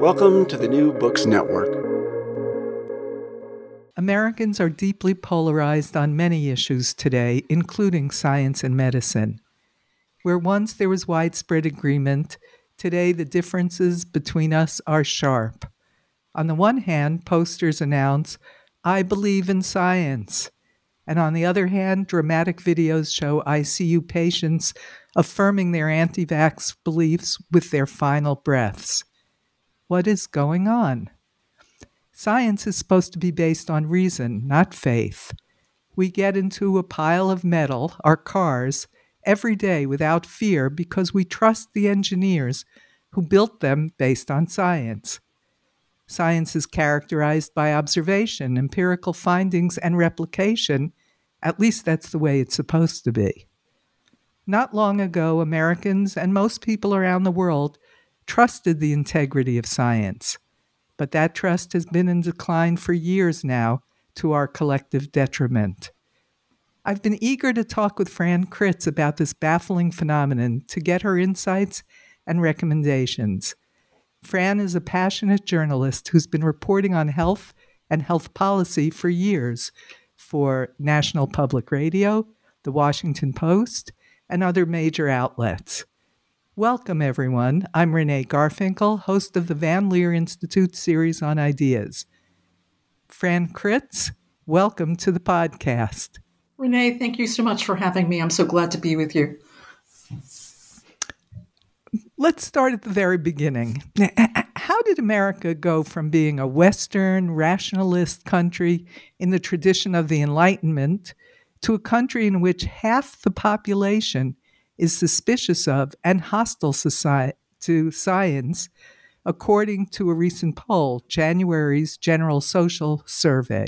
Welcome to the New Books Network. Americans are deeply polarized on many issues today, including science and medicine. Where once there was widespread agreement, today the differences between us are sharp. On the one hand, posters announce, I believe in science. And on the other hand, dramatic videos show ICU patients affirming their anti vax beliefs with their final breaths. What is going on? Science is supposed to be based on reason, not faith. We get into a pile of metal, our cars, every day without fear because we trust the engineers who built them based on science. Science is characterized by observation, empirical findings, and replication. At least that's the way it's supposed to be. Not long ago, Americans and most people around the world trusted the integrity of science, but that trust has been in decline for years now to our collective detriment. I've been eager to talk with Fran Kritz about this baffling phenomenon to get her insights and recommendations. Fran is a passionate journalist who's been reporting on health and health policy for years for National Public Radio, The Washington Post, and other major outlets. Welcome, everyone. I'm Renee Garfinkel, host of the Van Leer Institute series on ideas. Fran Kritz, welcome to the podcast. Renee, thank you so much for having me. I'm so glad to be with you. Let's start at the very beginning. How did America go from being a Western rationalist country in the tradition of the Enlightenment to a country in which half the population is suspicious of and hostile society, to science, according to a recent poll, January's General Social Survey.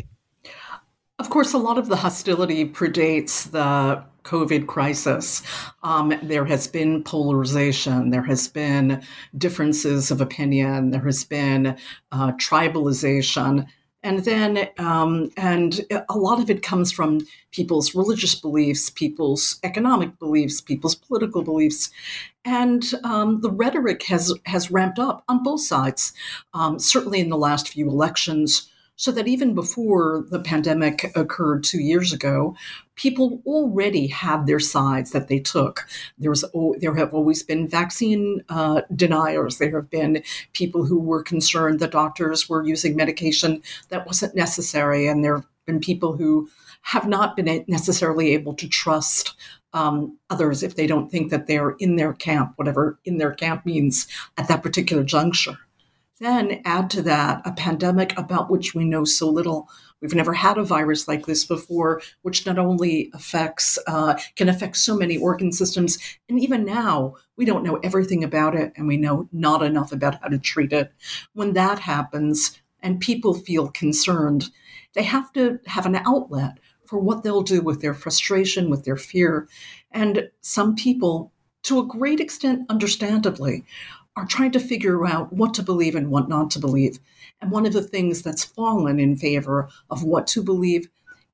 Of course, a lot of the hostility predates the COVID crisis. Um, there has been polarization, there has been differences of opinion, there has been uh, tribalization and then um, and a lot of it comes from people's religious beliefs people's economic beliefs people's political beliefs. And um, the rhetoric has has ramped up on both sides. Um, certainly in the last few elections so that even before the pandemic occurred two years ago, people already had their sides that they took. There was there have always been vaccine uh, deniers. There have been people who were concerned that doctors were using medication that wasn't necessary, and there have been people who have not been necessarily able to trust um, others if they don't think that they're in their camp, whatever in their camp means at that particular juncture. Then add to that a pandemic about which we know so little. We've never had a virus like this before, which not only affects, uh, can affect so many organ systems, and even now, we don't know everything about it and we know not enough about how to treat it. When that happens and people feel concerned, they have to have an outlet for what they'll do with their frustration, with their fear. And some people, to a great extent, understandably, are trying to figure out what to believe and what not to believe. And one of the things that's fallen in favor of what to believe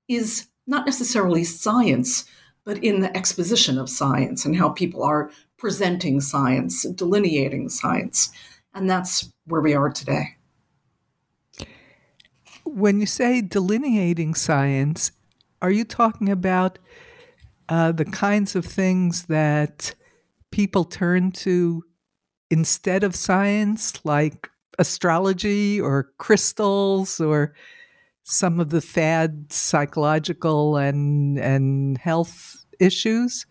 is not necessarily science, but in the exposition of science and how people are presenting science, delineating science. And that's where we are today. When you say delineating science, are you talking about uh, the kinds of things that people turn to instead of science, like astrology or crystals or some of the fad psychological and and health issues?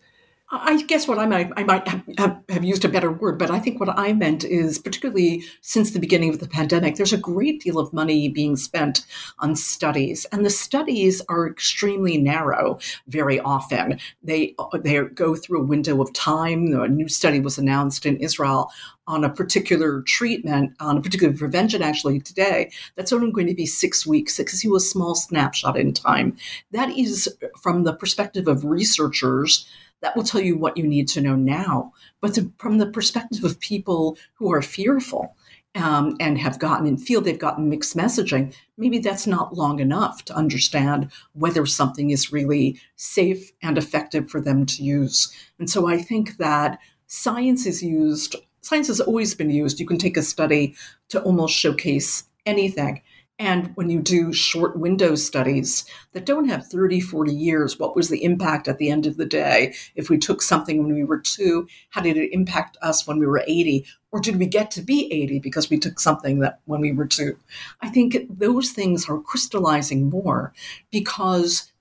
I guess what I might I might have, used a better word, but I think what I meant is particularly since the beginning of the pandemic, there's a great deal of money being spent on studies, and the studies are extremely narrow. Very often, they they go through a window of time. A new study was announced in Israel on a particular treatment, on a particular prevention, actually today, that's only going to be six weeks. It gives you a small snapshot in time. That is from the perspective of researchers that will tell you what you need to know now. But to, from the perspective of people who are fearful um, and have gotten and feel they've gotten mixed messaging, maybe that's not long enough to understand whether something is really safe and effective for them to use. And so I think that science is used, science has always been used. You can take a study to almost showcase anything. And when you do short window studies that don't have 30, 40 years, what was the impact at the end of the day? If we took something when we were two, how did it impact us when we were 80? Or did we get to be 80 because we took something that when we were two? I think those things are crystallizing more because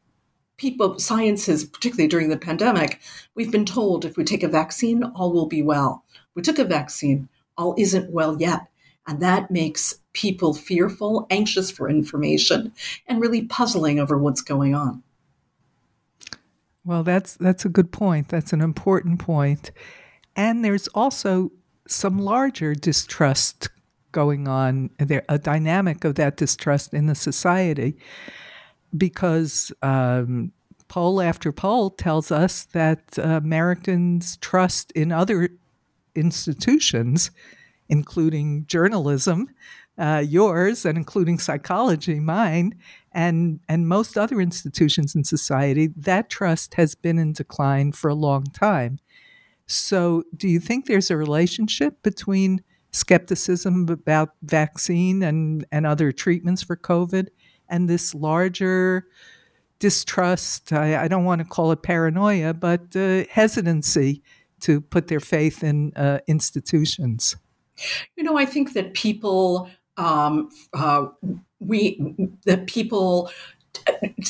people, sciences, particularly during the pandemic, we've been told if we take a vaccine, all will be well. We took a vaccine, all isn't well yet. And that makes people fearful, anxious for information, and really puzzling over what's going on. Well, that's that's a good point. That's an important point. And there's also some larger distrust going on, there a dynamic of that distrust in the society, because um, poll after poll tells us that uh, Americans' trust in other institutions including journalism, uh, yours, and including psychology, mine, and and most other institutions in society, that trust has been in decline for a long time. So, do you think there's a relationship between skepticism about vaccine and, and other treatments for COVID and this larger distrust? I, I don't want to call it paranoia, but uh, hesitancy to put their faith in uh, institutions. You know, I think that people, um, uh, we, that people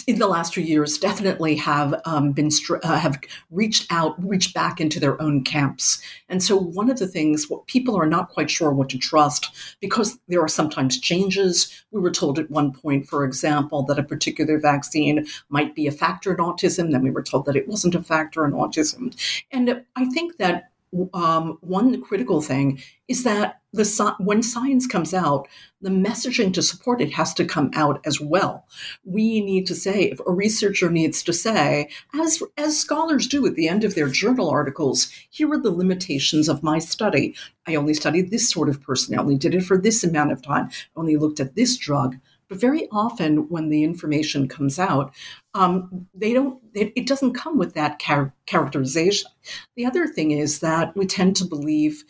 in the last few years definitely have um, been uh, have reached out reached back into their own camps. And so one of the things what people are not quite sure what to trust because there are sometimes changes. We were told at one point for example that a particular vaccine might be a factor in autism. Then we were told that it wasn't a factor in autism. And i think that um, one critical thing is that the when science comes out, the messaging to support it has to come out as well. We need to say, if a researcher needs to say, as as scholars do at the end of their journal articles, here are the limitations of my study. I only studied this sort of person. I only did it for this amount of time. I only looked at this drug. But very often, when the information comes out, um, they don't. It, it, doesn't come with that char- characterization. The other thing is that we tend to believe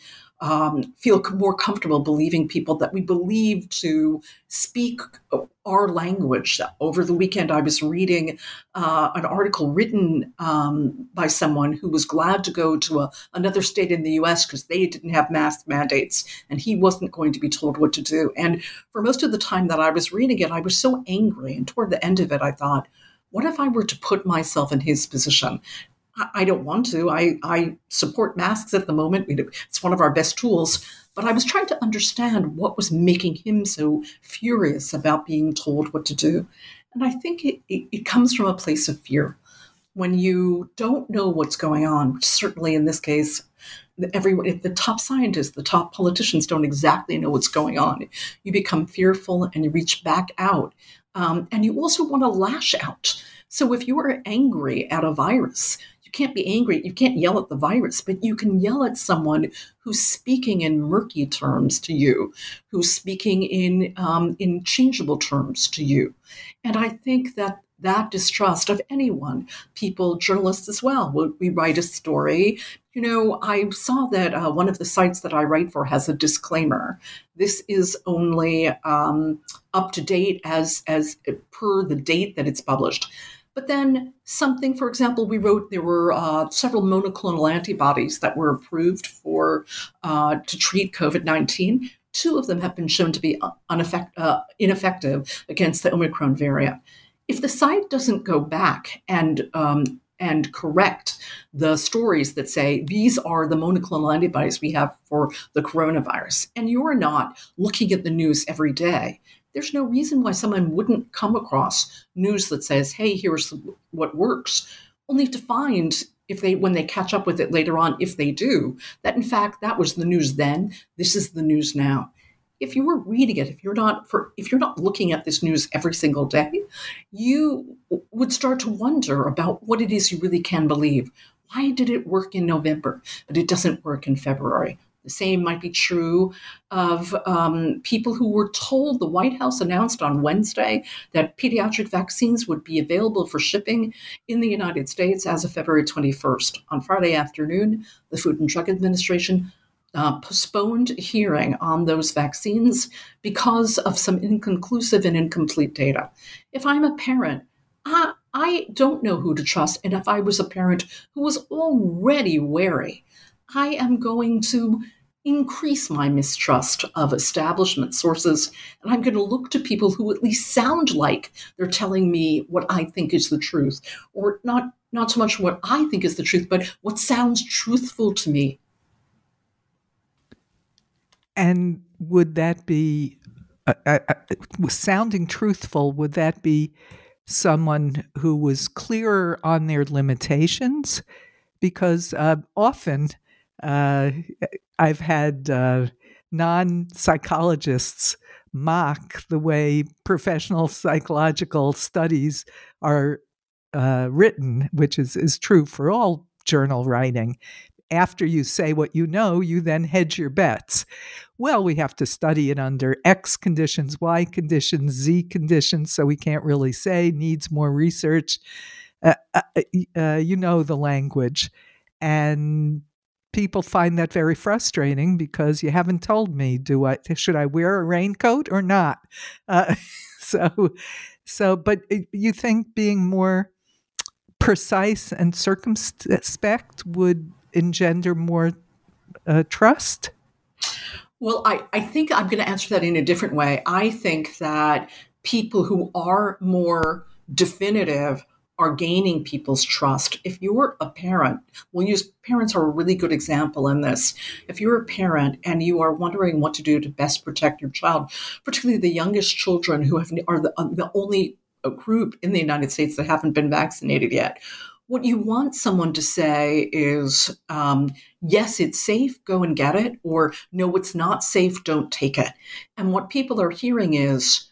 um, feel more comfortable believing people that we believe to speak our language. Over the weekend, I was reading uh, an article written um, by someone who was glad to go to a, another state in the US because they didn't have mask mandates and he wasn't going to be told what to do. And for most of the time that I was reading it, I was so angry. And toward the end of it, I thought, what if I were to put myself in his position? I don't want to. I, I support masks at the moment. It's one of our best tools. But I was trying to understand what was making him so furious about being told what to do. And I think it, it, it comes from a place of fear. When you don't know what's going on, certainly in this case, everyone, the top scientists, the top politicians don't exactly know what's going on. You become fearful and you reach back out. Um, and you also want to lash out. So if you are angry at a virus, can't be angry. You can't yell at the virus, but you can yell at someone who's speaking in murky terms to you, who's speaking in um, in changeable terms to you. And I think that that distrust of anyone, people, journalists as well. We write a story. You know, I saw that uh, one of the sites that I write for has a disclaimer. This is only um, up to date as as per the date that it's published. But then something, for example, we wrote there were uh, several monoclonal antibodies that were approved for uh, to treat COVID nineteen. Two of them have been shown to be uneffect- uh, ineffective against the Omicron variant. If the site doesn't go back and um, and correct the stories that say these are the monoclonal antibodies we have for the coronavirus, and you're not looking at the news every day, there's no reason why someone wouldn't come across news that says, hey, here's what works, only to find if they when they catch up with it later on if they do that in fact that was the news then this is the news now. If you were reading it if you're not for if you're not looking at this news every single day you would start to wonder about what it is you really can believe. Why did it work in november but it doesn't work in february the same might be true of um, people who were told the White House announced on Wednesday that pediatric vaccines would be available for shipping in the United States as of February 21st. On Friday afternoon, the Food and Drug Administration uh, postponed hearing on those vaccines because of some inconclusive and incomplete data. If I'm a parent, I, I don't know who to trust. And if I was a parent who was already wary, I am going to increase my mistrust of establishment sources. And I'm going to look to people who at least sound like they're telling me what I think is the truth, or not, not so much what I think is the truth, but what sounds truthful to me. And would that be, uh, uh, uh sounding truthful, would that be someone who was clearer on their limitations? Because uh, often, uh, I've had uh, non psychologists mock the way professional psychological studies are uh, written, which is, is true for all journal writing. After you say what you know, you then hedge your bets. Well, we have to study it under X conditions, Y conditions, Z conditions, so we can't really say, needs more research. Uh, uh, uh you know the language. And people find that very frustrating because you haven't told me do I should I wear a raincoat or not? Uh, so so but you think being more precise and circumspect would engender more uh, trust? Well I, I think i'm going to answer that in a different way. I think that people who are more definitive are gaining people's trust. If you're a parent, we'll use parents are a really good example in this. If you're a parent and you are wondering what to do to best protect your child, particularly the youngest children who have, are the, uh, the only uh, group in the United States that haven't been vaccinated yet, what you want someone to say is, um, yes, it's safe, go and get it, or no, it's not safe, don't take it. And what people are hearing is,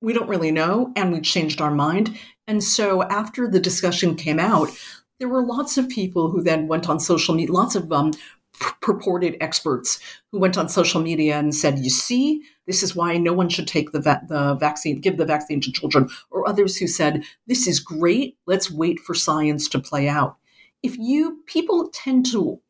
we don't really know, and we changed our mind. And so after the discussion came out, there were lots of people who then went on social media, lots of um, purported experts who went on social media and said, "You see, this is why no one should take the va- the vaccine, give the vaccine to children." Or others who said, "This is great. Let's wait for science to play out." If you people tend to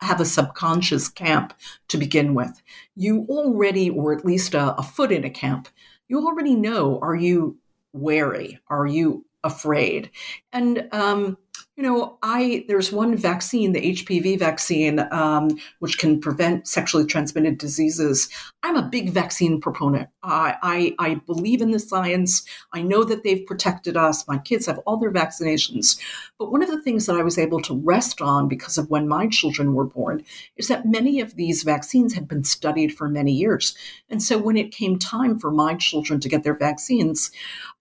have a subconscious camp to begin with, you already, or at least a, a foot in a camp, you already know: are you wary? Are you afraid? And um, you know, I there's one vaccine, the HPV vaccine, um, which can prevent sexually transmitted diseases. I'm a big vaccine proponent. I, I, I believe in the science. I know that they've protected us. My kids have all their vaccinations. But one of the things that I was able to rest on because of when my children were born is that many of these vaccines had been studied for many years. And so when it came time for my children to get their vaccines,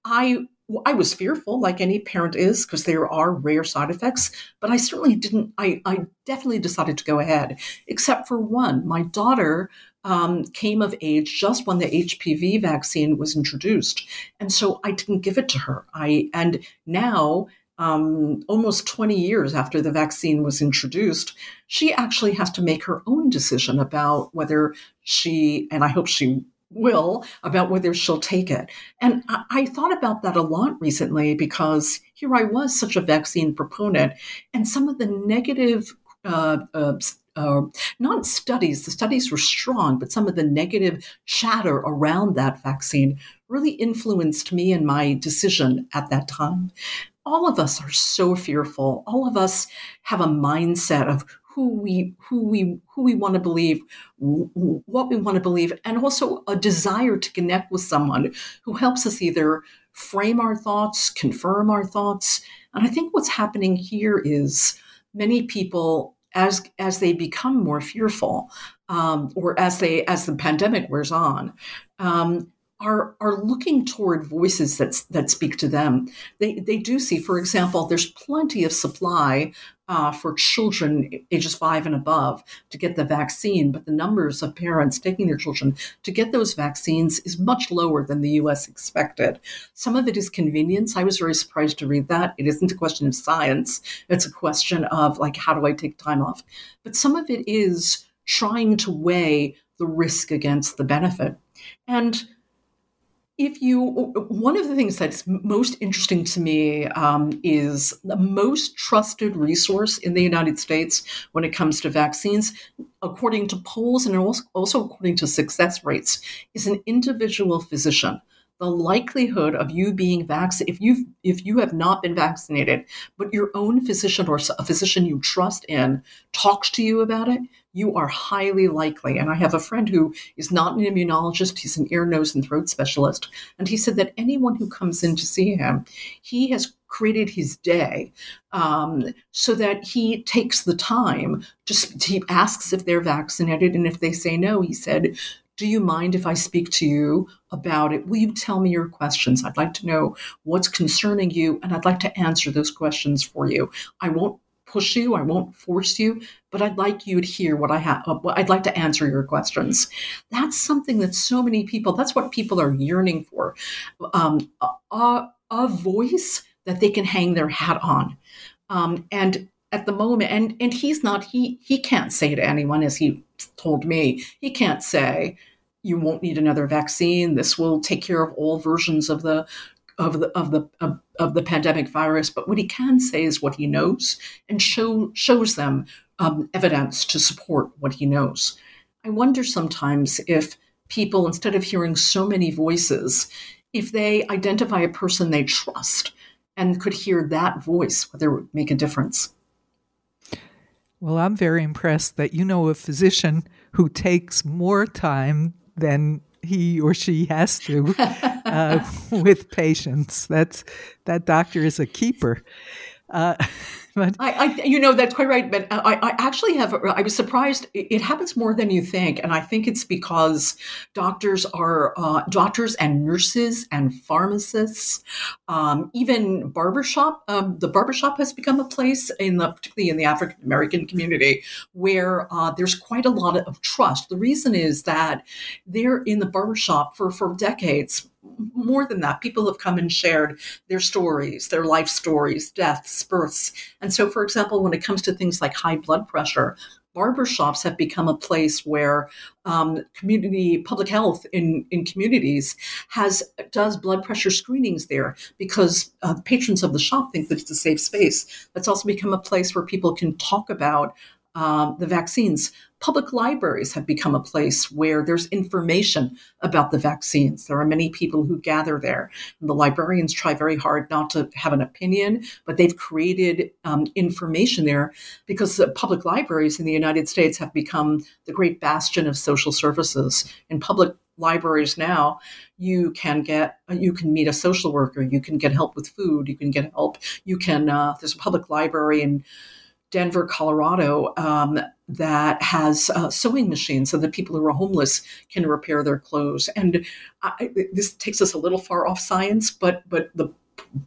I I was fearful, like any parent is, because there are rare side effects, but I certainly didn't. I, I definitely decided to go ahead, except for one. My daughter um, came of age just when the HPV vaccine was introduced, and so I didn't give it to her. I and now um, almost 20 years after the vaccine was introduced, she actually has to make her own decision about whether she, and I hope she will, about whether she'll take it. And I, I thought about that a lot recently because here I was, such a vaccine proponent, and some of the negative uh, uh, uh, not studies, the studies were strong, but some of the negative chatter around that vaccine really influenced me and my decision at that time. All of us are so fearful. All of us have a mindset of who we who we who we want to believe what we want to believe and also a desire to connect with someone who helps us either frame our thoughts confirm our thoughts and i think what's happening here is many people as as they become more fearful, um, or as they as the pandemic wears on, um, are are looking toward voices that that speak to them. They they do see, for example, there's plenty of supply uh, for children ages five and above to get the vaccine, but the numbers of parents taking their children to get those vaccines is much lower than the U.S. expected. Some of it is convenience. I was very surprised to read that. It isn't a question of science. It's a question of like, how do I take time off? But some of it is trying to weigh the risk against the benefit. And if you one of the things that's most interesting to me um, is the most trusted resource in the united states when it comes to vaccines according to polls and also according to success rates is an individual physician the likelihood of you being vaccinated if you if you have not been vaccinated but your own physician or a physician you trust in talks to you about it you are highly likely. And I have a friend who is not an immunologist, he's an ear, nose, and throat specialist. And he said that anyone who comes in to see him, he has created his day um, so that he takes the time to he asks if they're vaccinated and if they say no he said do you mind if I speak to you about it? Will you tell me your questions? I'd like to know what's concerning you, and I'd like to answer those questions for you. I won't push you. I won't force you, but I'd like you to hear what I have. Uh, I'd like to answer your questions. That's something that so many people, that's what people are yearning for. Um, a, a, voice that they can hang their hat on. Um, and at the moment, and, and he's not, he, he can't say to anyone, as he told me, he can't say, you won't need another vaccine. This will take care of all versions of the of the of the of, of, the pandemic virus, but what he can say is what he knows and show shows them um, evidence to support what he knows. I wonder sometimes if people, instead of hearing so many voices, if they identify a person they trust and could hear that voice, whether it would make a difference. Well, I'm very impressed that you know a physician who takes more time than he or she has to uh, with patients. That's that doctor is a keeper. Uh, but I, I, you know, that's quite right. But I, I actually have. I was surprised. It, happens more than you think, and I think it's because doctors are uh, doctors and nurses and pharmacists, um, even barbershop. Um, the barbershop has become a place in the particularly in the African American community where uh, there's quite a lot of trust. The reason is that they're in the barbershop for for decades more than that, people have come and shared their stories, their life stories, deaths, births. And so, for example, when it comes to things like high blood pressure, barbershops have become a place where um, community public health in, in communities has does blood pressure screenings there because uh, patrons of the shop think that it's a safe space. That's also become a place where people can talk about um, the vaccines. Public libraries have become a place where there's information about the vaccines. There are many people who gather there. And the librarians try very hard not to have an opinion, but they've created um, information there because the public libraries in the United States have become the great bastion of social services. In public libraries now you can get you can meet a social worker you can get help with food you can get help you can uh, there's a public library in Denver, Colorado, um, that has uh, sewing machines so that people who are homeless can repair their clothes. And I, this takes us a little far off science, but but the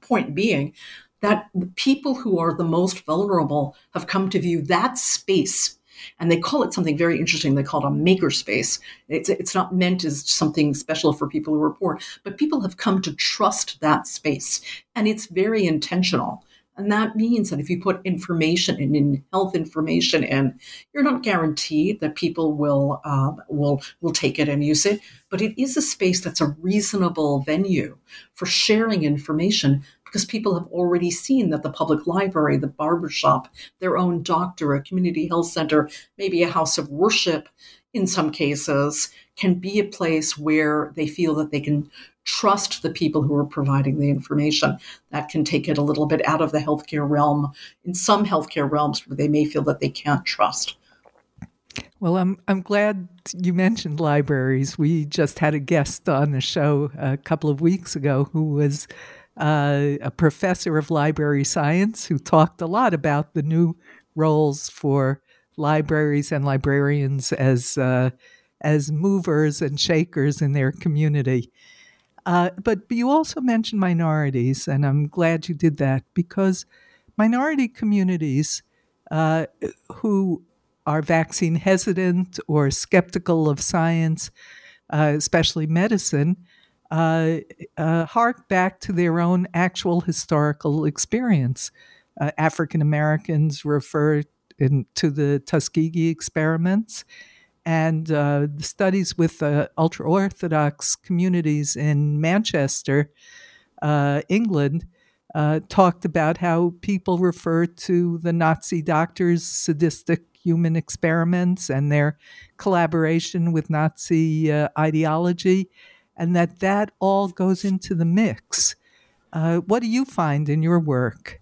point being that the people who are the most vulnerable have come to view that space and they call it something very interesting. They call it a maker space. It's, it's not meant as something special for people who are poor, but people have come to trust that space. And it's very intentional. And that means that if you put information in, in health information in, you're not guaranteed that people will uh, will will take it and use it. But it is a space that's a reasonable venue for sharing information because people have already seen that the public library, the barbershop, their own doctor, a community health center, maybe a house of worship in some cases, can be a place where they feel that they can trust the people who are providing the information. That can take it a little bit out of the healthcare realm in some healthcare realms where they may feel that they can't trust. Well, I'm I'm glad you mentioned libraries. We just had a guest on the show a couple of weeks ago who was uh, a professor of library science who talked a lot about the new roles for libraries and librarians as uh, as movers and shakers in their community. Uh, but, you also mentioned minorities, and I'm glad you did that because minority communities uh, who are vaccine hesitant or skeptical of science, uh, especially medicine, uh, uh, hark back to their own actual historical experience. African Americans refer in, to the Tuskegee experiments and uh, studies with uh, ultra Orthodox communities in Manchester, uh, England, uh, talked about how people refer to the Nazi doctors' sadistic human experiments and their collaboration with Nazi uh, ideology, and that that all goes into the mix. Uh, what do you find in your work?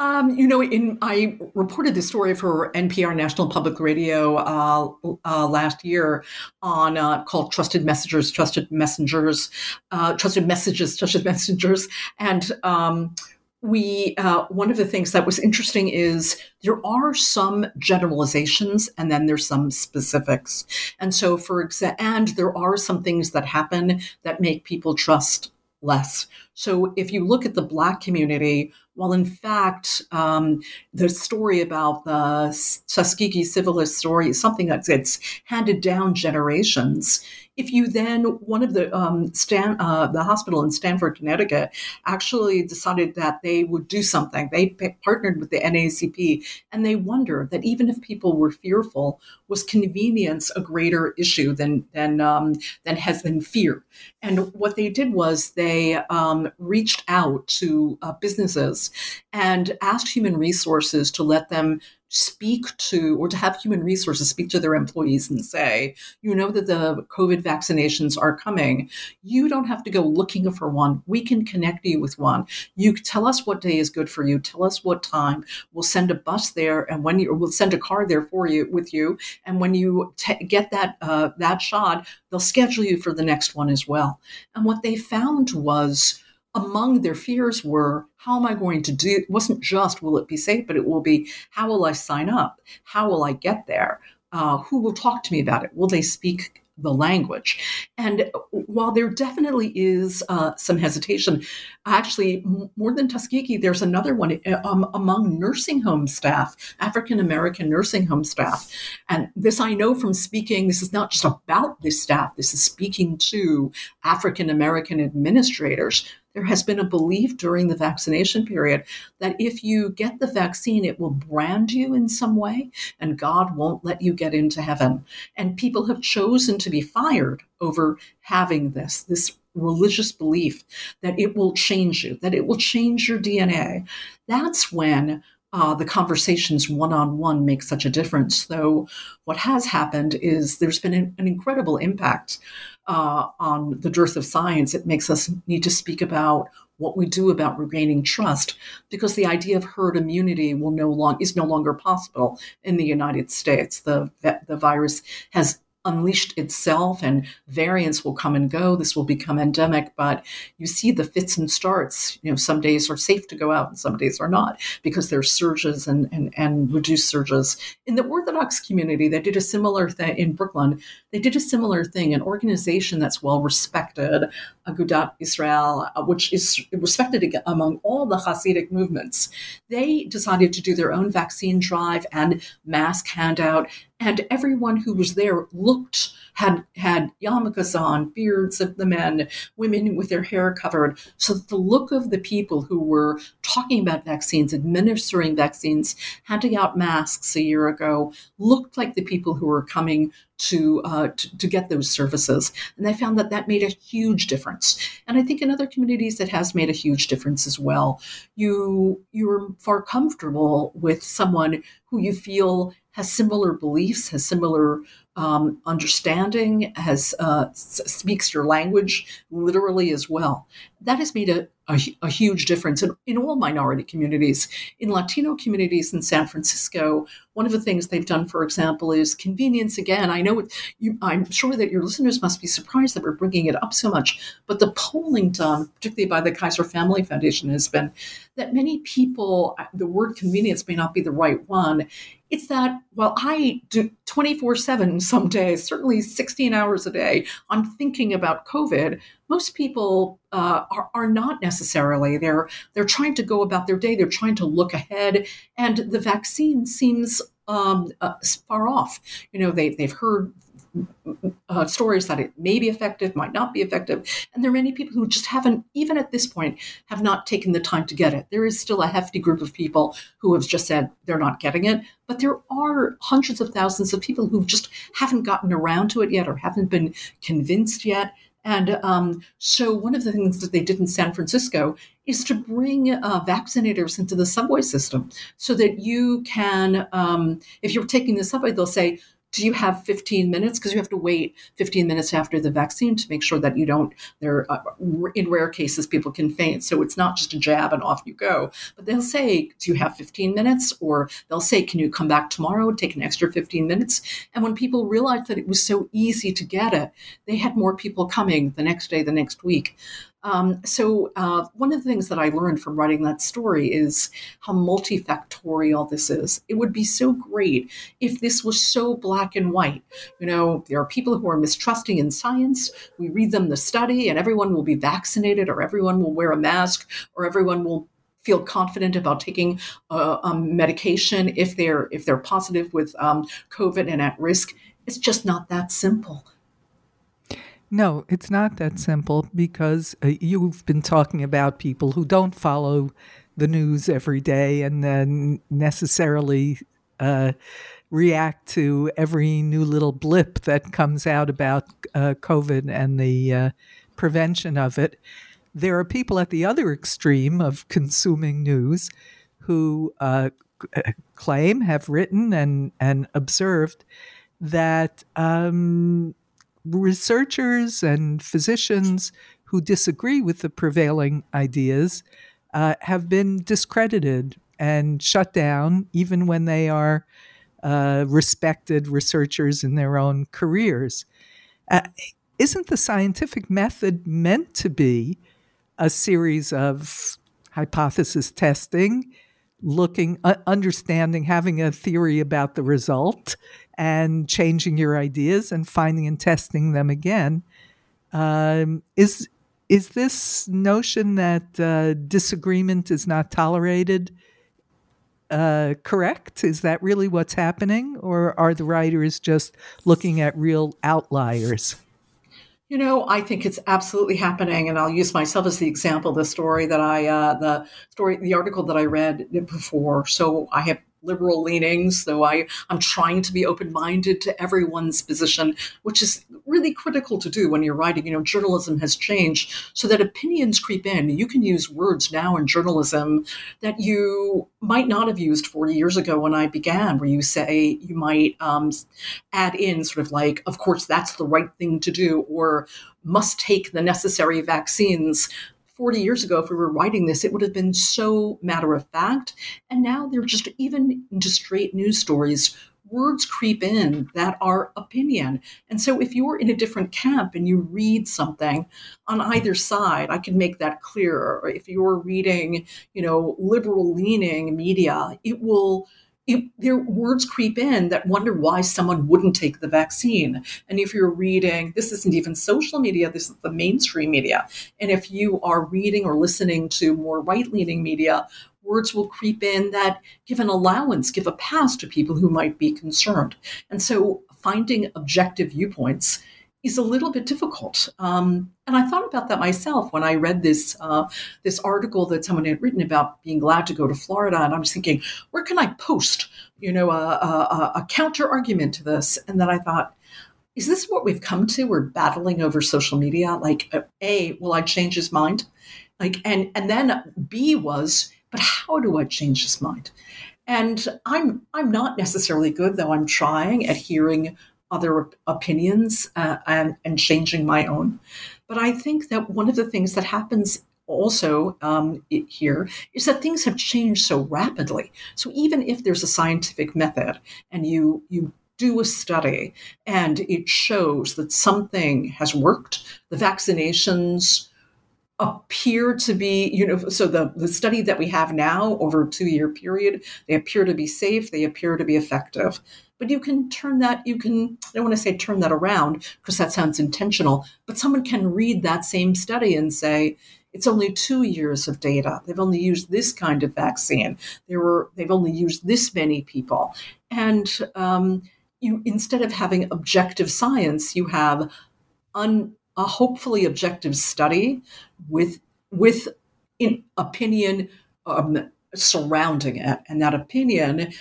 Um, you know, in I reported this story for NPR National Public Radio uh, uh, last year on uh, called "Trusted Messengers, Trusted Messengers, uh, Trusted Messages, Trusted Messengers," and um, we uh, one of the things that was interesting is there are some generalizations and then there's some specifics, and so for example, and there are some things that happen that make people trust less. So if you look at the Black community well, in fact, um, the story about the Tuskegee Syphilis story is something that gets handed down generations if you then one of the um, Stan, uh, the hospital in Stamford, Connecticut, actually decided that they would do something. They partnered with the NAACP, and they wondered that even if people were fearful, was convenience a greater issue than than um, than has been fear? And what they did was they um, reached out to uh, businesses and asked human resources to let them speak to or to have human resources speak to their employees and say, you know that the COVID vaccinations are coming. You don't have to go looking for one. We can connect you with one. You tell us what day is good for you. Tell us what time. We'll send a bus there, and when you we'll send a car there for you with you. And when you t- get that uh, that shot, they'll schedule you for the next one as well. And what they found was among their fears were how am I going to do it wasn't just will it be safe, but it will be how will I sign up? How will I get there? Uh, who will talk to me about it? Will they speak the language? And while there definitely is uh, some hesitation, actually, more than Tuskegee, there's another one uh, um, among nursing home staff, African American nursing home staff. And this I know from speaking, this is not just about this staff, this is speaking to African American administrators there has been a belief during the vaccination period that if you get the vaccine, it will brand you in some way and God won't let you get into heaven. And people have chosen to be fired over having this, this religious belief that it will change you, that it will change your DNA. That's when uh, the conversations one on one make such a difference. Though what has happened is there's been an, an incredible impact uh, on the dearth of science, it makes us need to speak about what we do about regaining trust, because the idea of herd immunity will no long is no longer possible in the United States. The the virus has unleashed itself and variants will come and go. This will become endemic, but you see the fits and starts. You know, some days are safe to go out and some days are not because there's surges and, and, and reduced surges. In the Orthodox community, they did a similar thing in Brooklyn. They did a similar thing, an organization that's well respected Agudat Israel, uh, which is respected among all the Hasidic movements, they decided to do their own vaccine drive and mask handout and everyone who was there looked had had yarmulkes on, beards of the men, women with their hair covered, so the look of the people who were talking about vaccines, administering vaccines, handing out masks a year ago looked like the people who were coming to, uh, to, to get those services, and they found that that made a huge difference. And I think in other communities it has made a huge difference as well. You you're far comfortable with someone who you feel has similar beliefs, has similar um, understanding, has uh, speaks your language literally as well. That has made a, a, a huge difference in, in all minority communities. In Latino communities in San Francisco, one of the things they've done, for example, is convenience. Again, I know you, I'm sure that your listeners must be surprised that we're bringing it up so much, but the polling done, particularly by the Kaiser Family Foundation, has been that many people, the word convenience may not be the right one, it's that while I do 24 7 some days, certainly 16 hours a day, I'm thinking about COVID, most people uh, are, are not necessarily. They're, they're trying to go about their day, they're trying to look ahead, and the vaccine seems um, uh, far off. You know, they, they've heard uh, stories that it may be effective, might not be effective. And there are many people who just haven't, even at this point, have not taken the time to get it. There is still a hefty group of people who have just said they're not getting it. But there are hundreds of thousands of people who just haven't gotten around to it yet or haven't been convinced yet. And um, so, one of the things that they did in San Francisco is to bring uh, vaccinators into the subway system so that you can, um, if you're taking the subway, they'll say, do you have 15 minutes? Because you have to wait 15 minutes after the vaccine to make sure that you don't there uh, in rare cases people can faint. So it's not just a jab and off you go. But they'll say do you have 15 minutes? Or they'll say can you come back tomorrow and take an extra 15 minutes? And when people realized that it was so easy to get it they had more people coming the next day the next week um, so, uh, one of the things that I learned from writing that story is how multifactorial this is. It would be so great if this was so black and white. You know, there are people who are mistrusting in science. We read them the study, and everyone will be vaccinated, or everyone will wear a mask, or everyone will feel confident about taking a, a medication if they're if they're positive with um, COVID and at risk. It's just not that simple. No, it's not that simple because uh, you've been talking about people who don't follow the news every day and then necessarily uh, react to every new little blip that comes out about uh, COVID and the uh, prevention of it. There are people at the other extreme of consuming news who uh, claim, have written, and, and observed that um, researchers and physicians who disagree with the prevailing ideas uh, have been discredited and shut down, even when they are uh, respected researchers in their own careers. Uh, isn't the scientific method meant to be a series of hypothesis testing, looking, understanding, having a theory about the result, and changing your ideas and finding and testing them again. Um, is is this notion that uh, disagreement is not tolerated uh, correct? Is that really what's happening, or are the writers just looking at real outliers? You know, I think it's absolutely happening, and I'll use myself as the example. The story that I, uh, the story, the article that I read before. So I have liberal leanings, though I, I'm trying to be open minded to everyone's position, which is really critical to do when you're writing. You know, journalism has changed so that opinions creep in. You can use words now in journalism that you might not have used 40 years ago when I began, where you say you might um, add in sort of like, of course, that's the right thing to do, or must take the necessary vaccines 40 years ago, if we were writing this, it would have been so matter of fact. And now they're just even into straight news stories. Words creep in that are opinion. And so if you're in a different camp and you read something on either side, I can make that clearer. If you're reading, you know, liberal leaning media, it will it, their words creep in that wonder why someone wouldn't take the vaccine. And if you're reading, this isn't even social media, this is the mainstream media. And if you are reading or listening to more right leaning media, words will creep in that give an allowance, give a pass to people who might be concerned. And so finding objective viewpoints is a little bit difficult. Um, and I thought about that myself when I read this uh, this article that someone had written about being glad to go to Florida, and I was thinking, where can I post, you know, a, a, a counter argument to this? And then I thought, is this what we've come to? We're battling over social media. Like, uh, a, will I change his mind? Like, and and then B was, but how do I change his mind? And I'm I'm not necessarily good, though I'm trying at hearing other opinions uh, and, and changing my own. But I think that one of the things that happens also um, here is that things have changed so rapidly. So even if there's a scientific method and you you do a study and it shows that something has worked, the vaccinations appear to be, you know, so the, the study that we have now over a two year period, they appear to be safe, they appear to be effective. But you can turn that, you can, I don't want to say turn that around because that sounds intentional, but someone can read that same study and say, it's only two years of data. They've only used this kind of vaccine. There were, they've only used this many people. And um, you, instead of having objective science, you have un, a hopefully objective study with, with in opinion um, surrounding it. And that opinion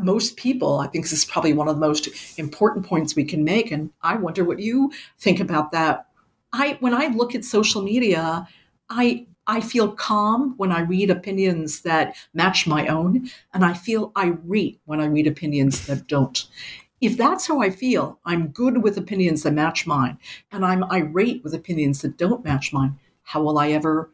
most people, I think this is probably one of the most important points we can make. And I wonder what you think about that. I, when I look at social media, I, I feel calm when I read opinions that match my own, and I feel irate when I read opinions that don't. If that's how I feel, I'm good with opinions that match mine, and I'm irate with opinions that don't match mine. How will I ever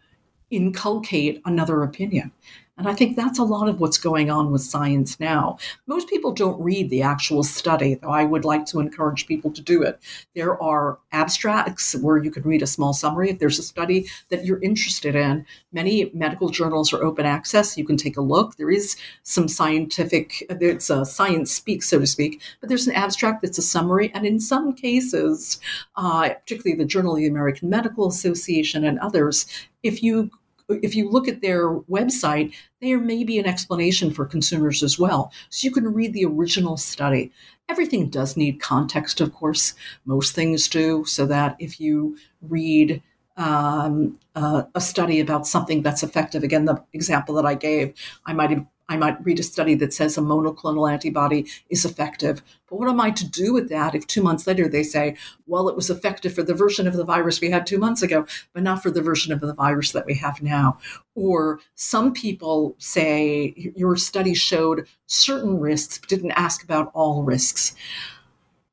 inculcate another opinion? And I think that's a lot of what's going on with science now. Most people don't read the actual study, though I would like to encourage people to do it. There are abstracts where you can read a small summary. If there's a study that you're interested in, many medical journals are open access. You can take a look. There is some scientific, it's a science speak, so to speak, but there's an abstract that's a summary. And in some cases, uh, particularly the Journal of the American Medical Association and others, if you if you look at their website, there may be an explanation for consumers as well. So you can read the original study. Everything does need context, of course. Most things do, so that if you read um, uh, a study about something that's effective, again, the example that I gave, I might I might read a study that says a monoclonal antibody is effective. But what am I to do with that if two months later they say, well, it was effective for the version of the virus we had two months ago, but not for the version of the virus that we have now? Or some people say your study showed certain risks, but didn't ask about all risks.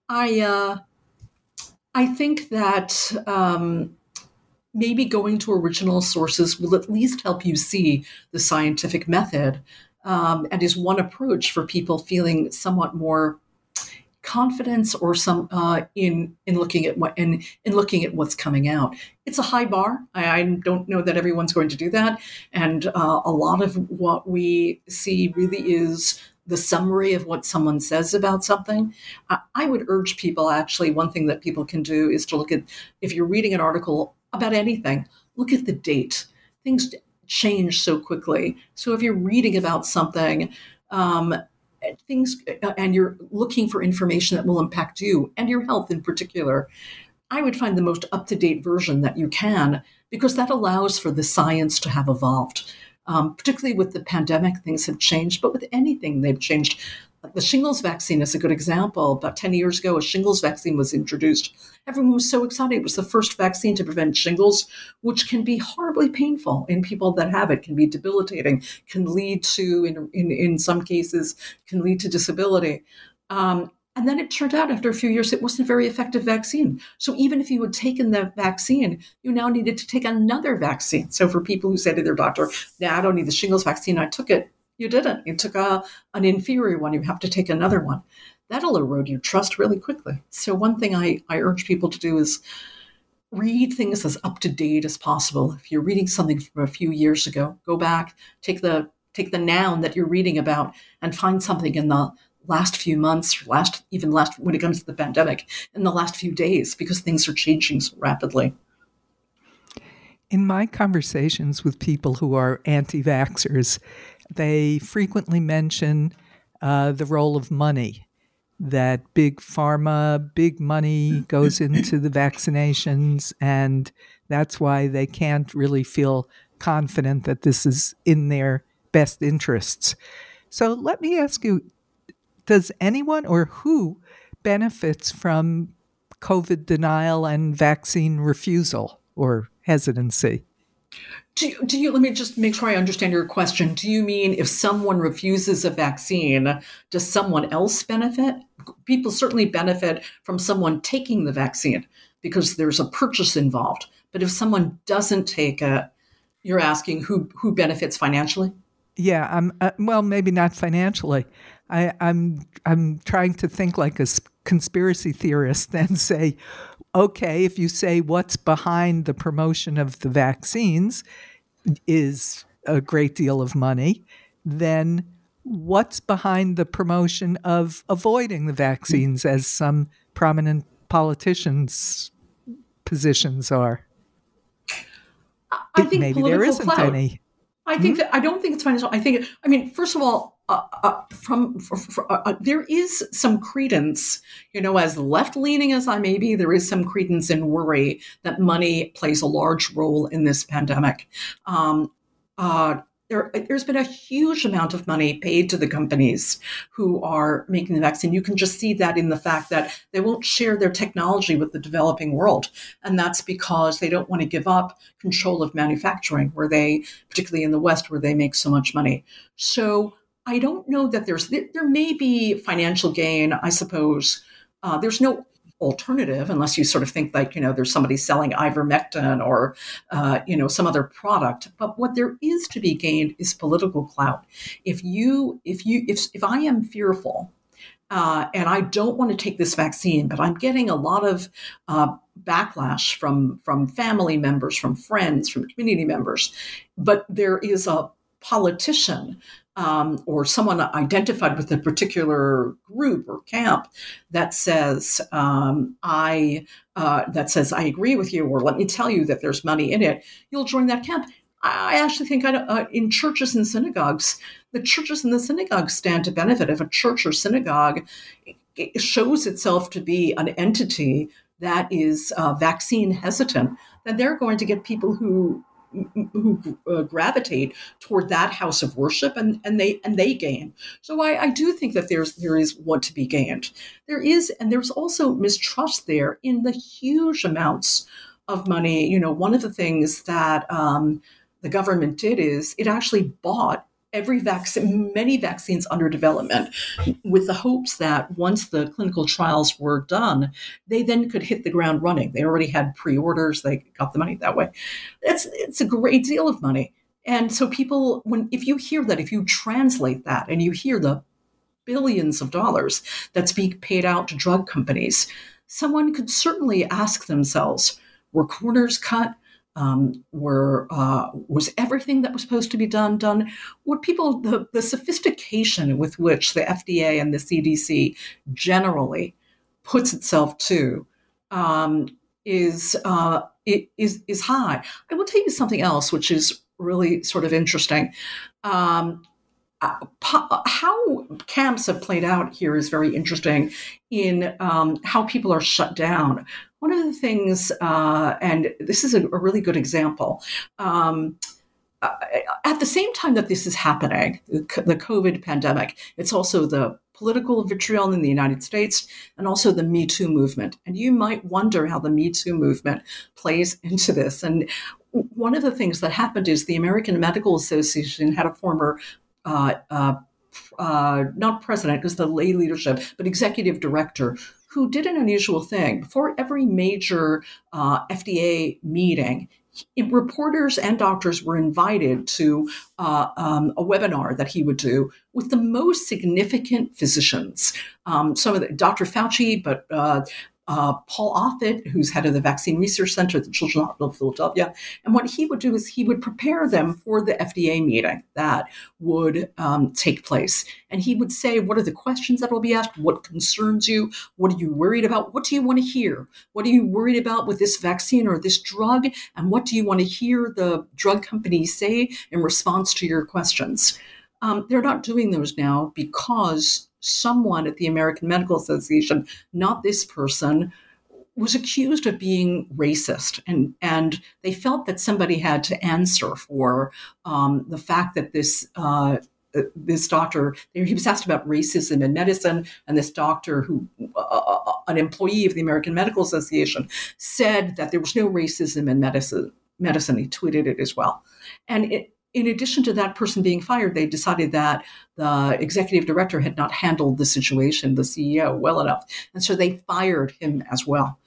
I, uh, I think that um, maybe going to original sources will at least help you see the scientific method um, and is one approach for people feeling somewhat more confidence or some uh, in in looking at what in in looking at what's coming out. It's a high bar. I, I don't know that everyone's going to do that, and uh, a lot of what we see really is the summary of what someone says about something. I, I would urge people actually. One thing that people can do is to look at if you're reading an article about anything, look at the date. Things change so quickly. So if you're reading about something, um, things, uh, and you're looking for information that will impact you and your health in particular, I would find the most up to date version that you can because that allows for the science to have evolved. Um, particularly with the pandemic, things have changed, but with anything, they've changed. The shingles vaccine is a good example. About 10 years ago, a shingles vaccine was introduced. Everyone was so excited. It was the first vaccine to prevent shingles, which can be horribly painful in people that have it, can be debilitating, can lead to, in, in, in some cases, can lead to disability. Um, and then it turned out after a few years, it wasn't a very effective vaccine. So even if you had taken the vaccine, you now needed to take another vaccine. So for people who say to their doctor, nah, I don't need the shingles vaccine, I took it, you didn't. You took a, an inferior one. You have to take another one. That'll erode your trust really quickly. So, one thing I, I urge people to do is read things as up to date as possible. If you're reading something from a few years ago, go back, take the take the noun that you're reading about and find something in the last few months, last even last when it comes to the pandemic, in the last few days because things are changing so rapidly. In my conversations with people who are anti vaxxers, they frequently mention uh, the role of money. That big pharma, big money goes into the vaccinations, and that's why they can't really feel confident that this is in their best interests. So let me ask you does anyone or who benefits from COVID denial and vaccine refusal or hesitancy? Do you, do you, let me just make sure I understand your question. Do you mean if someone refuses a vaccine, does someone else benefit? People certainly benefit from someone taking the vaccine because there's a purchase involved. But if someone doesn't take it, you're asking who who benefits financially? Yeah, I'm uh, well, maybe not financially. I, I'm I'm trying to think like a conspiracy theorist and say, okay, if you say what's behind the promotion of the vaccines is a great deal of money, then what's behind the promotion of avoiding the vaccines, as some prominent politicians' positions are? I think maybe there isn't any. I think mm-hmm. that I don't think it's financial. I think I mean, first of all, uh, uh, from for, for, uh, uh, there is some credence, you know, as left leaning as I may be, there is some credence in worry that money plays a large role in this pandemic. Um, uh, there, has been a huge amount of money paid to the companies who are making the vaccine. You can just see that in the fact that they won't share their technology with the developing world. And that's because they don't want to give up control of manufacturing, where they, particularly in the West, where they make so much money. So I don't know that there's, there, may be financial gain, I suppose. Uh, there's no alternative unless you sort of think like you know there's somebody selling ivermectin or uh, you know some other product but what there is to be gained is political clout if you if you if, if i am fearful uh, and I don't want to take this vaccine, but I'm getting a lot of uh, backlash from from family members, from friends, from community members. But there is a politician um, or someone identified with a particular group or camp that says um, I uh, that says I agree with you, or let me tell you that there's money in it, you'll join that camp. I actually think I, uh, in churches and synagogues, the churches and the synagogues stand to benefit if a church or synagogue shows itself to be an entity that is uh, vaccine hesitant, then they're going to get people who who uh, gravitate toward that house of worship and, and they and they gain. So I, I do think that there's there is what to be gained. There is and there's also mistrust there in the huge amounts of money. You know one of the things that um, the government did is it actually bought every vaccine, many vaccines under development, with the hopes that once the clinical trials were done, they then could hit the ground running. They already had pre-orders; they got the money that way. It's it's a great deal of money, and so people, when if you hear that, if you translate that, and you hear the billions of dollars that's being paid out to drug companies, someone could certainly ask themselves: Were corners cut? Um, were uh, was everything that was supposed to be done done? What people the, the sophistication with which the FDA and the CDC generally puts itself to um, is uh, is is high. I will tell you something else, which is really sort of interesting. Um, uh, how camps have played out here is very interesting in um, how people are shut down one of the things, uh, and this is a, a really good example. Um, uh, at the same time that this is happening, the COVID pandemic, it's also the political vitriol in the United States and also the Me Too movement. And you might wonder how the Me Too movement plays into this. And one of the things that happened is the American Medical Association had a former uh, uh, uh, not president, because the lay leadership, but executive director who did an unusual thing. Before every major uh, FDA meeting, reporters and doctors were invited to uh, um, a webinar that he would do with the most significant physicians. Um, some of the Dr. Fauci, but uh, uh, Paul Offit, who's head of the Vaccine Research Center at the Children's Hospital of Philadelphia. And what he would do is he would prepare them for the FDA meeting that would um, take place. And he would say, What are the questions that will be asked? What concerns you? What are you worried about? What do you want to hear? What are you worried about with this vaccine or this drug? And what do you want to hear the drug companies say in response to your questions? Um, they're not doing those now because someone at the American Medical Association, not this person, was accused of being racist, and and they felt that somebody had to answer for um, the fact that this. Uh, this doctor, he was asked about racism in medicine, and this doctor, who uh, uh, an employee of the American Medical Association, said that there was no racism in medicine. Medicine, he tweeted it as well, and it, in addition to that person being fired, they decided that the executive director had not handled the situation, the CEO, well enough. And so they fired him as well.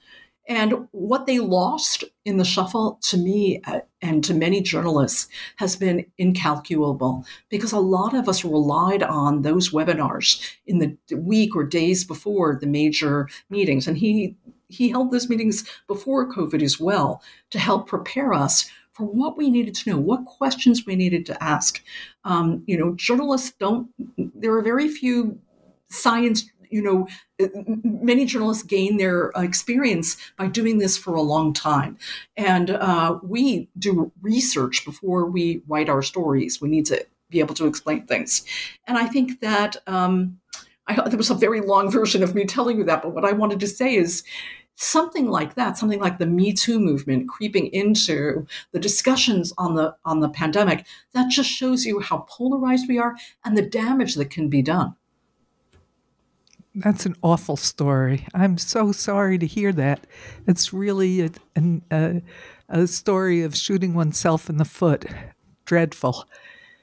And what they lost in the shuffle to me uh, and to many journalists has been incalculable because a lot of us relied on those webinars in the week or days before the major meetings. And he he held those meetings before COVID as well to help prepare us for what we needed to know, what questions we needed to ask. Um, you know, journalists don't, there are very few science you know, many journalists gain their experience by doing this for a long time. And uh, we do research before we write our stories. We need to be able to explain things. And I think that um, I, there was a very long version of me telling you that, but what I wanted to say is something like that, something like the Me Too movement creeping into the discussions on the on the pandemic, that just shows you how polarized we are and the damage that can be done. That's an awful story. I'm so sorry to hear that. It's really a, a, a story of shooting oneself in the foot. Dreadful.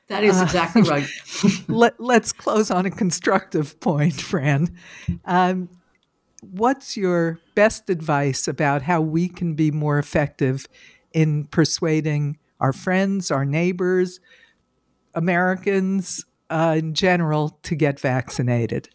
That is exactly uh, right. let, us close on a constructive point, Fran. Um, what's your best advice about how we can be more effective in persuading our friends, our neighbors, Americans uh, in general to get vaccinated?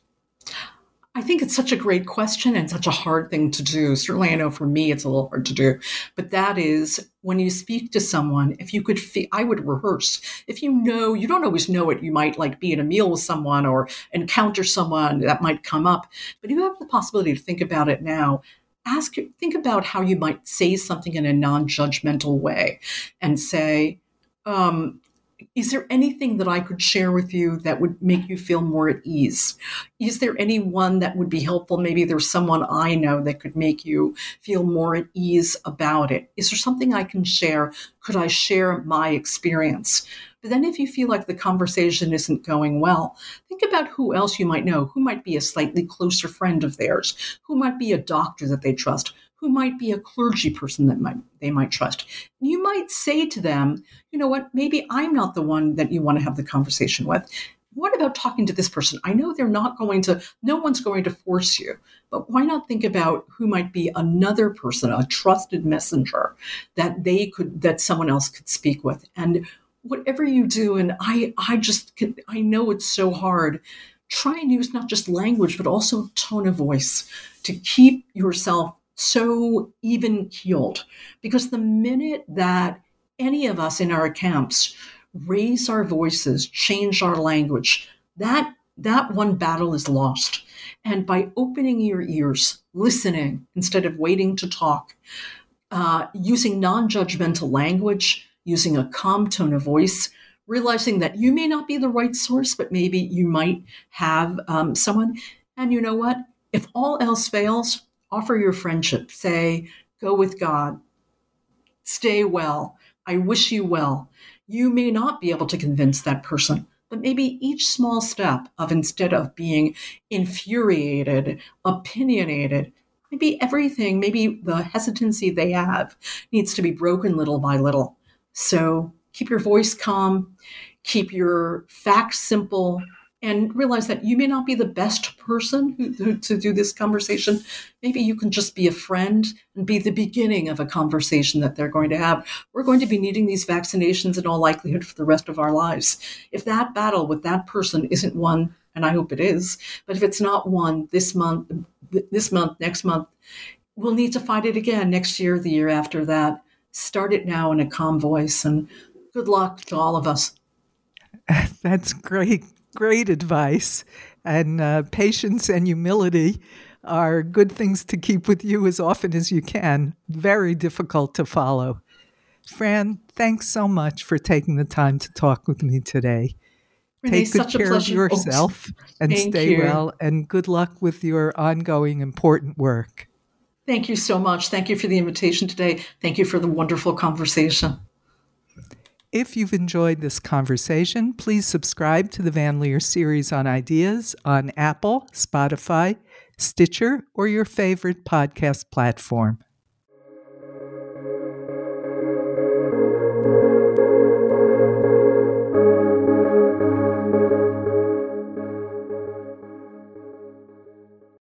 I think it's such a great question and such a hard thing to do. Certainly, I know for me it's a little hard to do. But that is when you speak to someone, if you could, feel, I would rehearse. If you know, you don't always know it. You might like be in a meal with someone or encounter someone that might come up, but you have the possibility to think about it now ask think about how you might say something in a non-judgmental way and say um, is there anything that I could share with you that would make you feel more at ease? Is there anyone that would be helpful? Maybe there's someone I know that could make you feel more at ease about it. Is there something I can share? Could I share my experience? But then, if you feel like the conversation isn't going well, think about who else you might know, who might be a slightly closer friend of theirs, who might be a doctor that they trust, who might be a clergy person that might they might trust. You might say to them, you know what, maybe I'm not the one that you want to have the conversation with. What about talking to this person? I know they're not going to, no one's going to force you, but why not think about who might be another person, a trusted messenger that they could, that someone else could speak with? And whatever you do, and I, I just, can, I know it's so hard try and use not just language but also tone of voice to keep yourself so even keeled. Because the minute that any of us in our camps raise our voices, change our language, that that one battle is lost. And by opening your ears, listening instead of waiting to talk, uh, using non judgmental language, using a calm tone of voice, realizing that you may not be the right source, but maybe you might have um, someone. And you know what? If all else fails, offer your friendship. Say, go with God. Stay well. I wish you well. You may not be able to convince that person, but maybe each small step of instead of being infuriated, opinionated, maybe everything, maybe the hesitancy they have needs to be broken little by little. So keep your voice calm, keep your facts simple, and realize that you may not be the best person who, who, to do this conversation. Maybe you can just be a friend and be the beginning of a conversation that they're going to have. We're going to be needing these vaccinations in all likelihood for the rest of our lives. If that battle with that person isn't won, and I hope it is, but if it's not won this month, this month, next month. We'll need to fight it again next year, the year after that. Start it now in a calm voice, and good luck to all of us. That's great, great advice. And uh, patience and humility are good things to keep with you as often as you can. Very difficult to follow. Fran, thanks so much for taking the time to talk with me today. Renee, Take good care of yourself and Thank stay you. well, and good luck with your ongoing important work. Thank you so much. Thank you for the invitation today. Thank you for the wonderful conversation. If you've enjoyed this conversation, please subscribe to the Van Leer series on ideas on Apple, Spotify, Stitcher, or your favorite podcast platform.